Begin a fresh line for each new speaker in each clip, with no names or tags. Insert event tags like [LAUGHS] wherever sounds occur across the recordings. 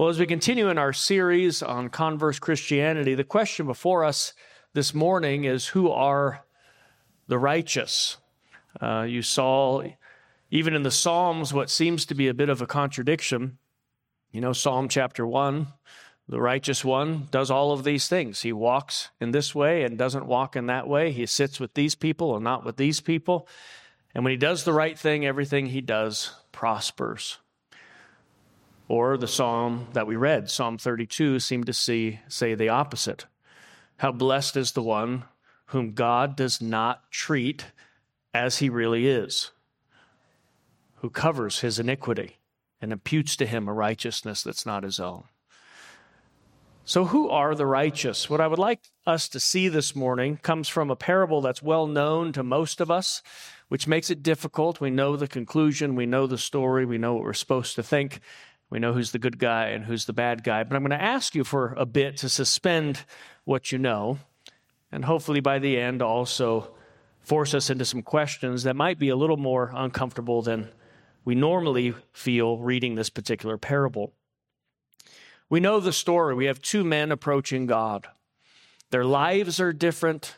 Well, as we continue in our series on converse Christianity, the question before us this morning is who are the righteous? Uh, you saw, even in the Psalms, what seems to be a bit of a contradiction. You know, Psalm chapter 1, the righteous one does all of these things. He walks in this way and doesn't walk in that way. He sits with these people and not with these people. And when he does the right thing, everything he does prospers. Or the psalm that we read, Psalm 32, seemed to see, say the opposite. How blessed is the one whom God does not treat as he really is, who covers his iniquity and imputes to him a righteousness that's not his own. So, who are the righteous? What I would like us to see this morning comes from a parable that's well known to most of us, which makes it difficult. We know the conclusion, we know the story, we know what we're supposed to think. We know who's the good guy and who's the bad guy. But I'm going to ask you for a bit to suspend what you know, and hopefully by the end also force us into some questions that might be a little more uncomfortable than we normally feel reading this particular parable. We know the story. We have two men approaching God. Their lives are different.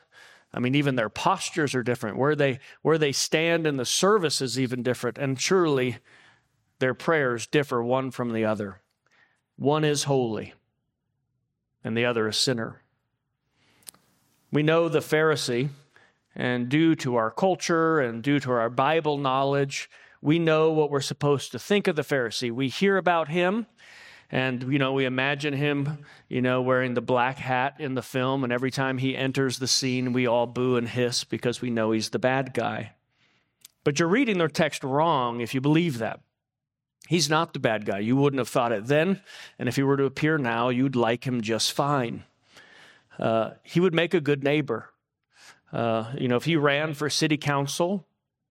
I mean, even their postures are different. Where they, where they stand in the service is even different. And surely their prayers differ one from the other. One is holy, and the other a sinner. We know the Pharisee, and due to our culture and due to our Bible knowledge, we know what we're supposed to think of the Pharisee. We hear about him, and you know we imagine him you know wearing the black hat in the film and every time he enters the scene we all boo and hiss because we know he's the bad guy but you're reading their text wrong if you believe that He's not the bad guy. You wouldn't have thought it then. And if he were to appear now, you'd like him just fine. Uh, he would make a good neighbor. Uh, you know, if he ran for city council,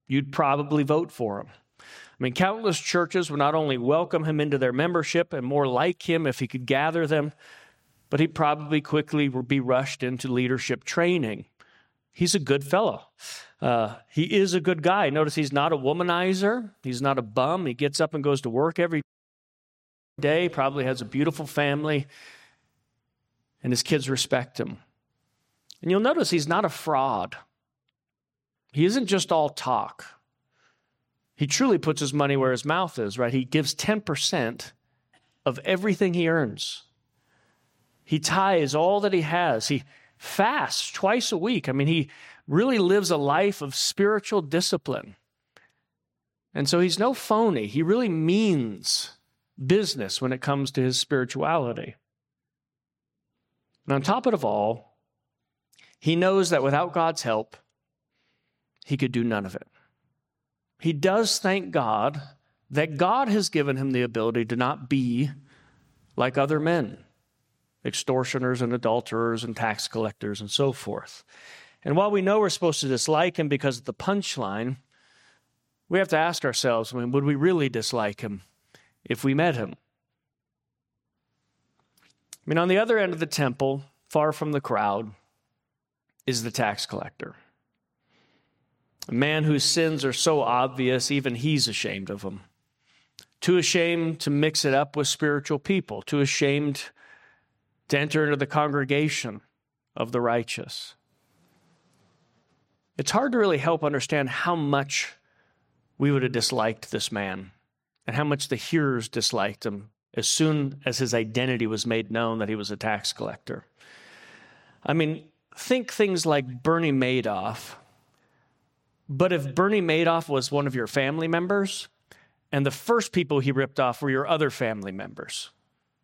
you'd probably vote for him. I mean, countless churches would not only welcome him into their membership and more like him if he could gather them, but he'd probably quickly be rushed into leadership training. He's a good fellow. Uh, he is a good guy. Notice he's not a womanizer. He's not a bum. He gets up and goes to work every day, probably has a beautiful family, and his kids respect him. And you'll notice he's not a fraud. He isn't just all talk. He truly puts his money where his mouth is, right? He gives 10% of everything he earns. He ties all that he has. He fasts twice a week. I mean, he really lives a life of spiritual discipline. And so he's no phony. He really means business when it comes to his spirituality. And on top of it all, he knows that without God's help, he could do none of it. He does thank God that God has given him the ability to not be like other men, extortioners and adulterers and tax collectors and so forth. And while we know we're supposed to dislike him because of the punchline, we have to ask ourselves I mean, would we really dislike him if we met him? I mean, on the other end of the temple, far from the crowd, is the tax collector. A man whose sins are so obvious, even he's ashamed of them. Too ashamed to mix it up with spiritual people, too ashamed to enter into the congregation of the righteous it's hard to really help understand how much we would have disliked this man and how much the hearers disliked him as soon as his identity was made known that he was a tax collector. I mean, think things like Bernie Madoff. But if Bernie Madoff was one of your family members, and the first people he ripped off were your other family members,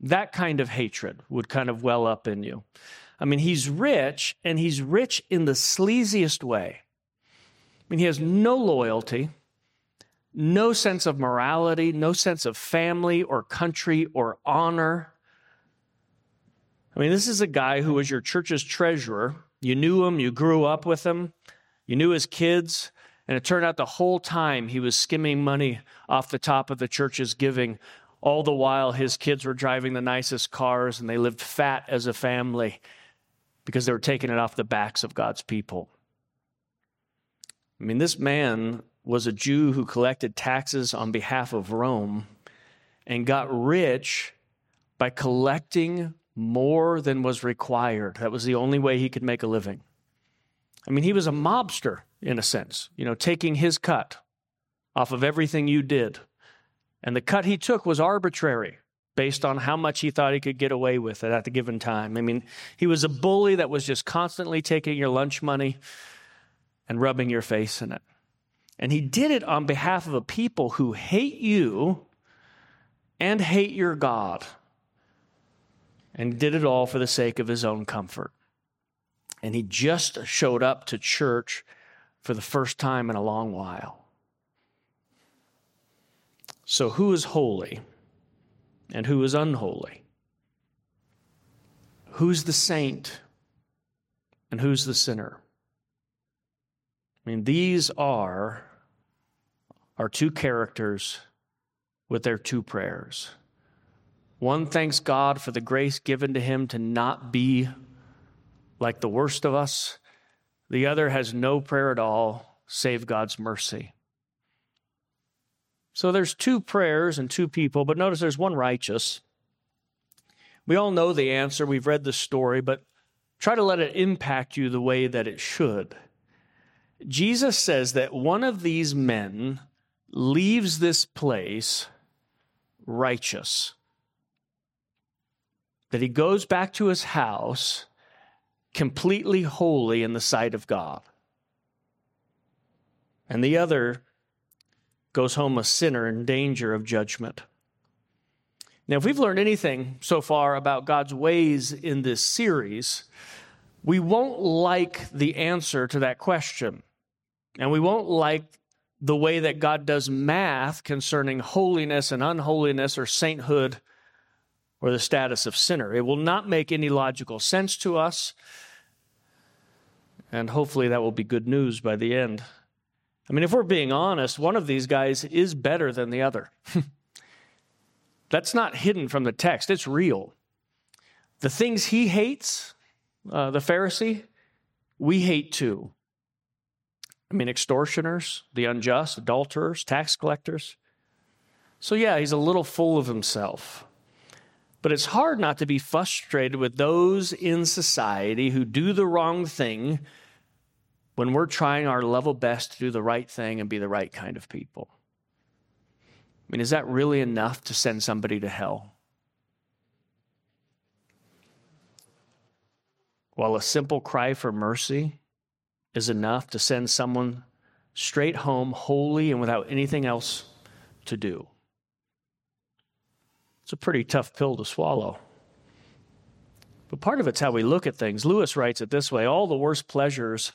that kind of hatred would kind of well up in you. I mean, he's rich, and he's rich in the sleaziest way. I mean, he has no loyalty, no sense of morality, no sense of family or country or honor. I mean, this is a guy who was your church's treasurer. You knew him, you grew up with him, you knew his kids, and it turned out the whole time he was skimming money off the top of the church's giving. All the while, his kids were driving the nicest cars and they lived fat as a family because they were taking it off the backs of God's people. I mean, this man was a Jew who collected taxes on behalf of Rome and got rich by collecting more than was required. That was the only way he could make a living. I mean, he was a mobster in a sense, you know, taking his cut off of everything you did. And the cut he took was arbitrary based on how much he thought he could get away with it at the given time. I mean, he was a bully that was just constantly taking your lunch money and rubbing your face in it. And he did it on behalf of a people who hate you and hate your God. And did it all for the sake of his own comfort. And he just showed up to church for the first time in a long while. So, who is holy and who is unholy? Who's the saint and who's the sinner? I mean, these are our two characters with their two prayers. One thanks God for the grace given to him to not be like the worst of us. The other has no prayer at all, save God's mercy. So there's two prayers and two people, but notice there's one righteous. We all know the answer. We've read the story, but try to let it impact you the way that it should. Jesus says that one of these men leaves this place righteous. That he goes back to his house completely holy in the sight of God. And the other goes home a sinner in danger of judgment. Now, if we've learned anything so far about God's ways in this series, we won't like the answer to that question. And we won't like the way that God does math concerning holiness and unholiness or sainthood or the status of sinner. It will not make any logical sense to us. And hopefully that will be good news by the end. I mean, if we're being honest, one of these guys is better than the other. [LAUGHS] That's not hidden from the text, it's real. The things he hates, uh, the Pharisee, we hate too. I mean, extortioners, the unjust, adulterers, tax collectors. So, yeah, he's a little full of himself. But it's hard not to be frustrated with those in society who do the wrong thing when we're trying our level best to do the right thing and be the right kind of people. I mean, is that really enough to send somebody to hell? While a simple cry for mercy is enough to send someone straight home, holy and without anything else to do. It's a pretty tough pill to swallow. But part of it's how we look at things. Lewis writes it this way all the worst pleasures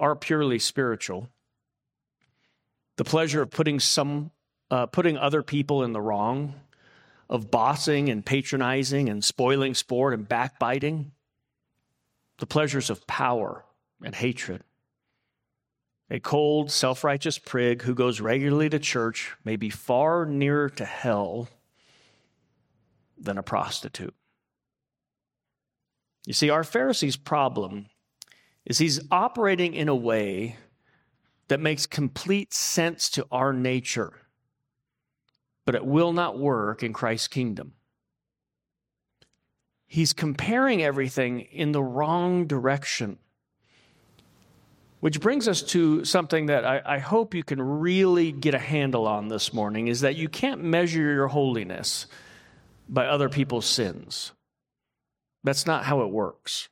are purely spiritual. The pleasure of putting some uh, putting other people in the wrong, of bossing and patronizing and spoiling sport and backbiting, the pleasures of power and hatred. A cold, self righteous prig who goes regularly to church may be far nearer to hell than a prostitute. You see, our Pharisee's problem is he's operating in a way that makes complete sense to our nature, but it will not work in Christ's kingdom. He's comparing everything in the wrong direction. Which brings us to something that I, I, hope you can really get a handle on this morning is that you can't measure your holiness by other people's sins. That's not how it works.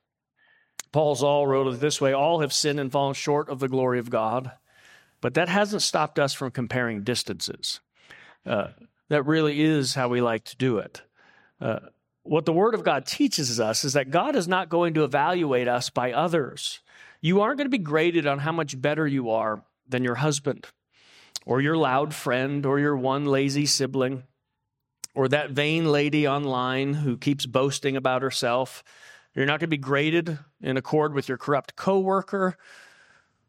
Paul Zahl wrote it this way All have sinned and fallen short of the glory of God. But that hasn't stopped us from comparing distances. Uh, that really is how we like to do it. Uh, what the Word of God teaches us is that God is not going to evaluate us by others. You aren't going to be graded on how much better you are than your husband, or your loud friend, or your one lazy sibling or that vain lady online who keeps boasting about herself. You're not going to be graded in accord with your corrupt coworker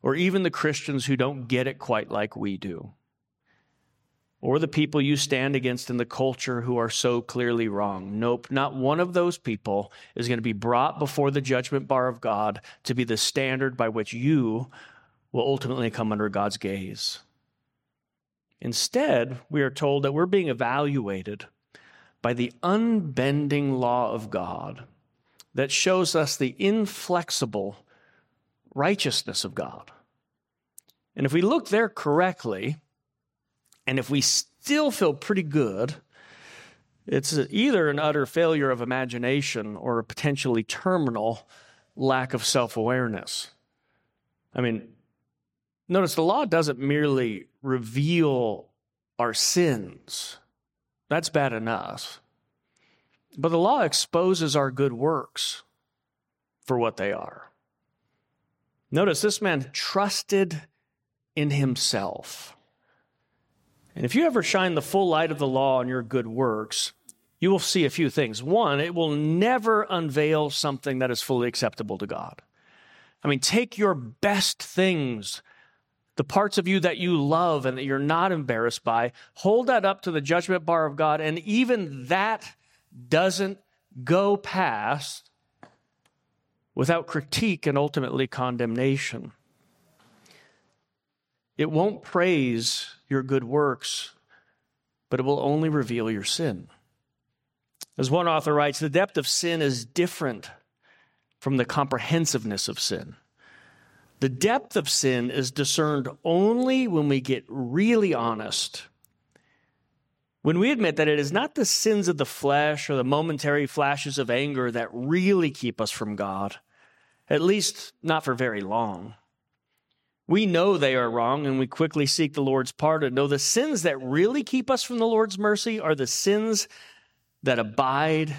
or even the Christians who don't get it quite like we do. Or the people you stand against in the culture who are so clearly wrong. Nope, not one of those people is going to be brought before the judgment bar of God to be the standard by which you will ultimately come under God's gaze. Instead, we are told that we're being evaluated by the unbending law of God that shows us the inflexible righteousness of God. And if we look there correctly, and if we still feel pretty good, it's either an utter failure of imagination or a potentially terminal lack of self awareness. I mean, notice the law doesn't merely reveal our sins, that's bad enough. But the law exposes our good works for what they are. Notice this man trusted in himself. And if you ever shine the full light of the law on your good works, you will see a few things. One, it will never unveil something that is fully acceptable to God. I mean, take your best things, the parts of you that you love and that you're not embarrassed by, hold that up to the judgment bar of God, and even that doesn't go past without critique and ultimately condemnation. It won't praise your good works, but it will only reveal your sin. As one author writes, the depth of sin is different from the comprehensiveness of sin. The depth of sin is discerned only when we get really honest. When we admit that it is not the sins of the flesh or the momentary flashes of anger that really keep us from God, at least not for very long. We know they are wrong and we quickly seek the Lord's pardon. No, the sins that really keep us from the Lord's mercy are the sins that abide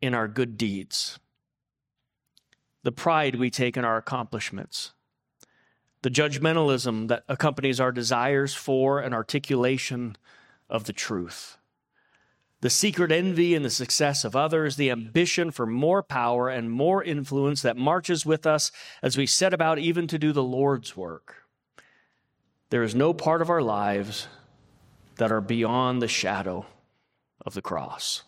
in our good deeds, the pride we take in our accomplishments, the judgmentalism that accompanies our desires for and articulation of the truth the secret envy in the success of others, the ambition for more power and more influence that marches with us as we set about even to do the Lord's work. There is no part of our lives that are beyond the shadow of the cross.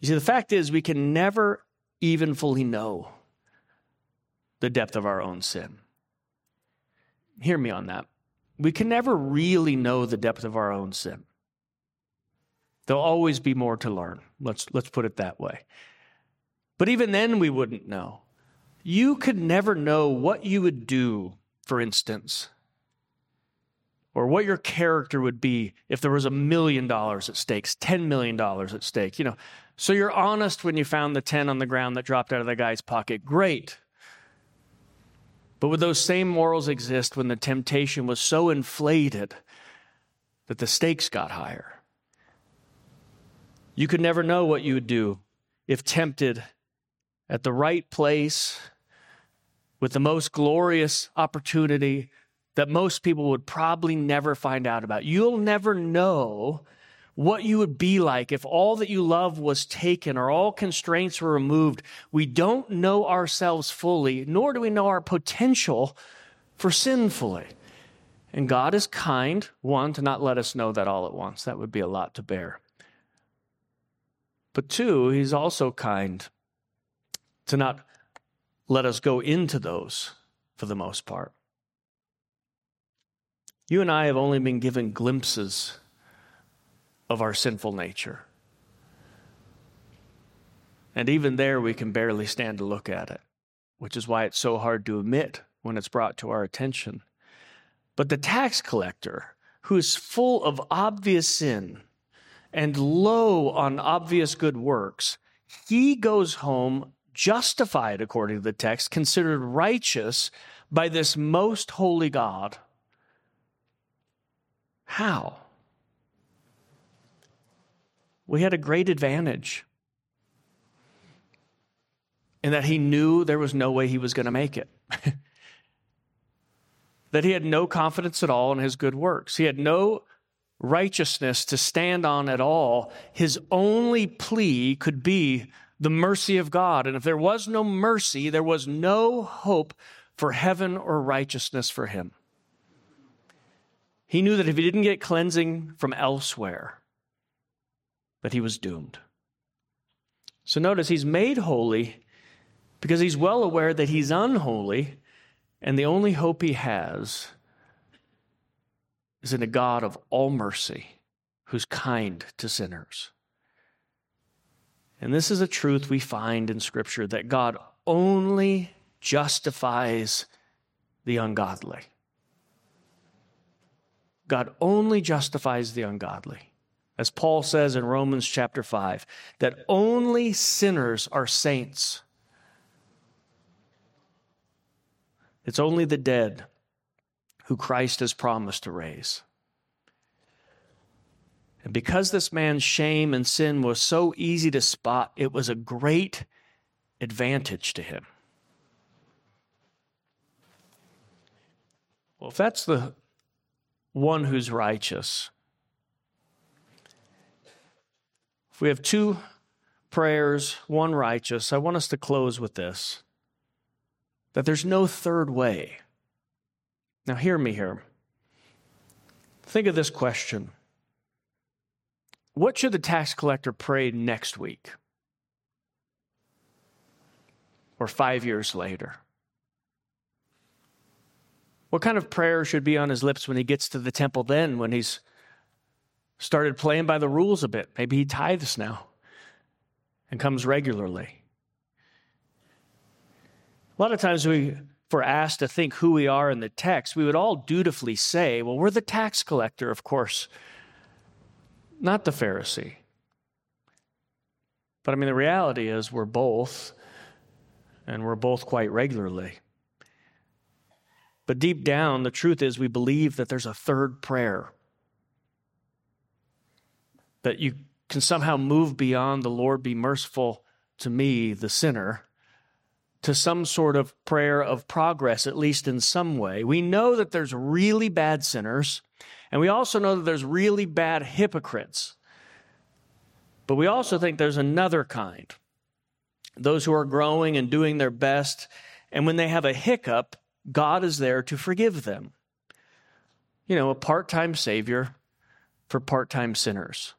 You see, the fact is, we can never even fully know the depth of our own sin. Hear me on that. We can never really know the depth of our own sin. There'll always be more to learn. Let's, let's put it that way. But even then, we wouldn't know. You could never know what you would do, for instance, or what your character would be if there was a million dollars at stake, $10 million at stake. You know, so you're honest when you found the 10 on the ground that dropped out of the guy's pocket. Great. But would those same morals exist when the temptation was so inflated that the stakes got higher? You could never know what you would do if tempted at the right place with the most glorious opportunity that most people would probably never find out about. You'll never know what you would be like if all that you love was taken or all constraints were removed. We don't know ourselves fully, nor do we know our potential for sinfully. And God is kind, one, to not let us know that all at once. That would be a lot to bear. But two, he's also kind to not let us go into those for the most part. You and I have only been given glimpses of our sinful nature. And even there, we can barely stand to look at it, which is why it's so hard to admit when it's brought to our attention. But the tax collector, who is full of obvious sin, and low on obvious good works, he goes home justified, according to the text, considered righteous by this most holy God. How? We had a great advantage in that he knew there was no way he was going to make it. [LAUGHS] that he had no confidence at all in his good works. He had no righteousness to stand on at all, his only plea could be the mercy of God. And if there was no mercy, there was no hope for heaven or righteousness for him. He knew that if he didn't get cleansing from elsewhere, that he was doomed. So notice he's made holy because he's well aware that he's unholy, and the only hope he has is in a God of all mercy who's kind to sinners. And this is a truth we find in Scripture that God only justifies the ungodly. God only justifies the ungodly. As Paul says in Romans chapter 5, that only sinners are saints. It's only the dead who Christ has promised to raise. And because this man's shame and sin was so easy to spot, it was a great advantage to him. Well, if that's the one who's righteous, if we have two prayers, one righteous, I want us to close with this that there's no third way. Now, hear me here. Think of this question What should the tax collector pray next week? Or five years later? What kind of prayer should be on his lips when he gets to the temple then, when he's started playing by the rules a bit? Maybe he tithes now and comes regularly. A lot of times we we're asked to think who we are in the text, we would all dutifully say, well, we're the tax collector, of course, not the Pharisee. But I mean, the reality is we're both, and we're both quite regularly. But deep down, the truth is we believe that there's a third prayer. That you can somehow move beyond the Lord be merciful to me, the sinner, to some sort of prayer of progress, at least in some way. We know that there's really bad sinners, and we also know that there's really bad hypocrites. But we also think there's another kind those who are growing and doing their best, and when they have a hiccup, God is there to forgive them. You know, a part time Savior for part time sinners.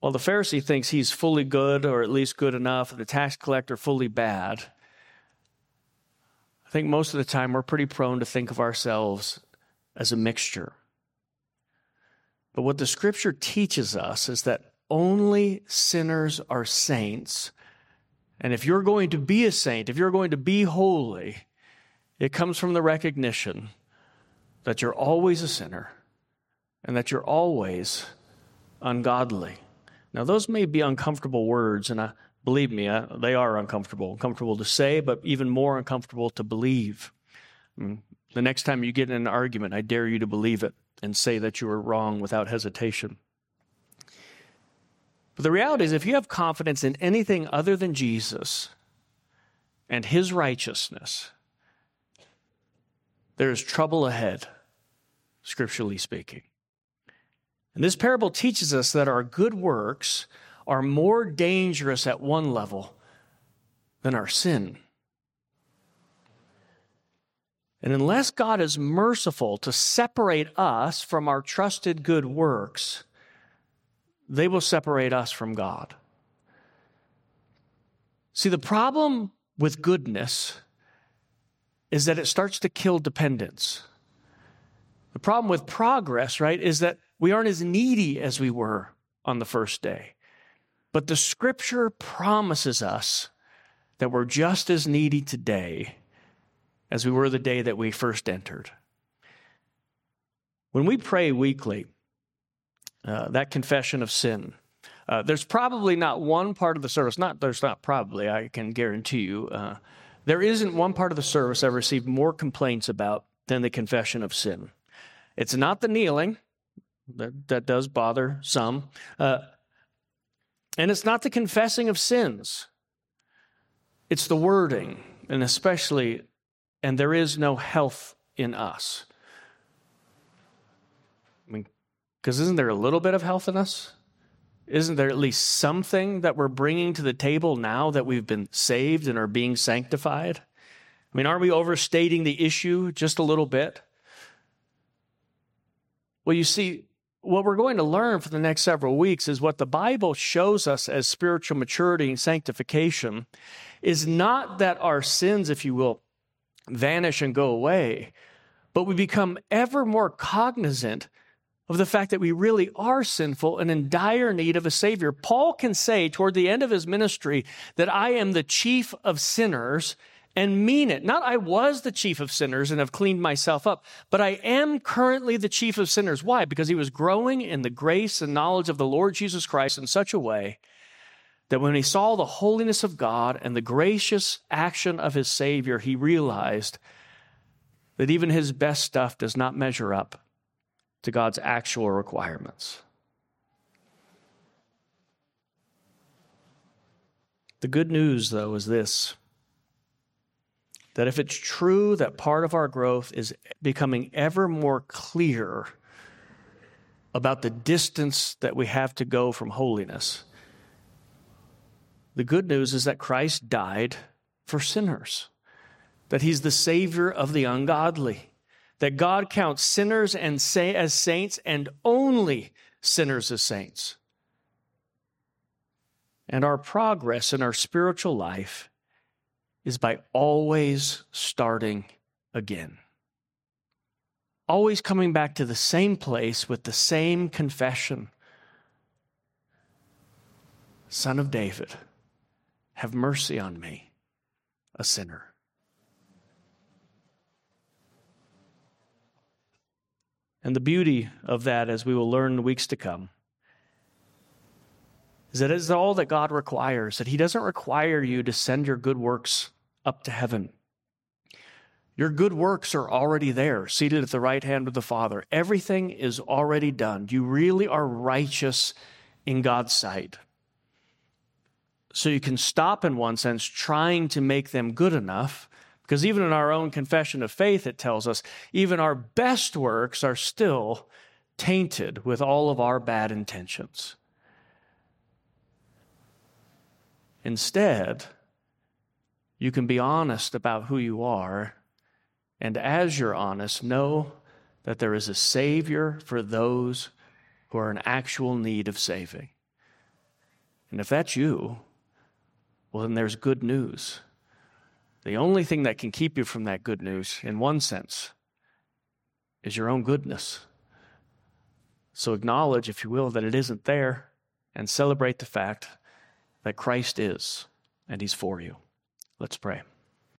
Well, the Pharisee thinks he's fully good or at least good enough, the tax collector fully bad. I think most of the time we're pretty prone to think of ourselves as a mixture. But what the scripture teaches us is that only sinners are saints. And if you're going to be a saint, if you're going to be holy, it comes from the recognition that you're always a sinner and that you're always ungodly. Now, those may be uncomfortable words, and I, believe me, I, they are uncomfortable. Uncomfortable to say, but even more uncomfortable to believe. Mm, the next time you get in an argument, I dare you to believe it and say that you are wrong without hesitation. But the reality is, if you have confidence in anything other than Jesus and his righteousness, there is trouble ahead, scripturally speaking. And this parable teaches us that our good works are more dangerous at one level than our sin. And unless God is merciful to separate us from our trusted good works, they will separate us from God. See, the problem with goodness is that it starts to kill dependence. The problem with progress, right, is that we aren't as needy as we were on the first day. But the scripture promises us that we're just as needy today as we were the day that we first entered. When we pray weekly, uh, that confession of sin, uh, there's probably not one part of the service, not there's not probably, I can guarantee you, uh, there isn't one part of the service I've received more complaints about than the confession of sin. It's not the kneeling, that, that does bother some. Uh, and it's not the confessing of sins, it's the wording, and especially, and there is no health in us. I mean, because isn't there a little bit of health in us? Isn't there at least something that we're bringing to the table now that we've been saved and are being sanctified? I mean, aren't we overstating the issue just a little bit? Well, you see, what we're going to learn for the next several weeks is what the Bible shows us as spiritual maturity and sanctification is not that our sins, if you will, vanish and go away, but we become ever more cognizant of the fact that we really are sinful and in dire need of a Savior. Paul can say toward the end of his ministry that I am the chief of sinners and mean it. Not I was the chief of sinners and have cleaned myself up, but I am currently the chief of sinners. Why? Because he was growing in the grace and knowledge of the Lord Jesus Christ in such a way that when he saw the holiness of God and the gracious action of his Savior, he realized that even his best stuff does not measure up to God's actual requirements. The good news, though, is this that if it's true that part of our growth is becoming ever more clear about the distance that we have to go from holiness, the good news is that Christ died for sinners, that he's the Savior of the ungodly that God counts sinners and say as saints and only sinners as saints. And our progress in our spiritual life is by always starting again. Always coming back to the same place with the same confession Son of David, have mercy on me, a sinner. And the beauty of that, as we will learn in the weeks to come, is that is all that God requires, that He doesn't require you to send your good works up to heaven. Your good works are already there, seated at the right hand of the Father. Everything is already done. You really are righteous in God's sight. So you can stop, in one sense, trying to make them good enough because even in our own confession of faith, it tells us even our best works are still tainted with all of our bad intentions. Instead, you can be honest about who you are, and as you're honest, know that there is a Savior for those who are in actual need of saving. And if that's you, well, then there's good news. The only thing that can keep you from that good news, in one sense, is your own goodness. So acknowledge, if you will, that it isn't there and celebrate the fact that Christ is and He's for you. Let's pray.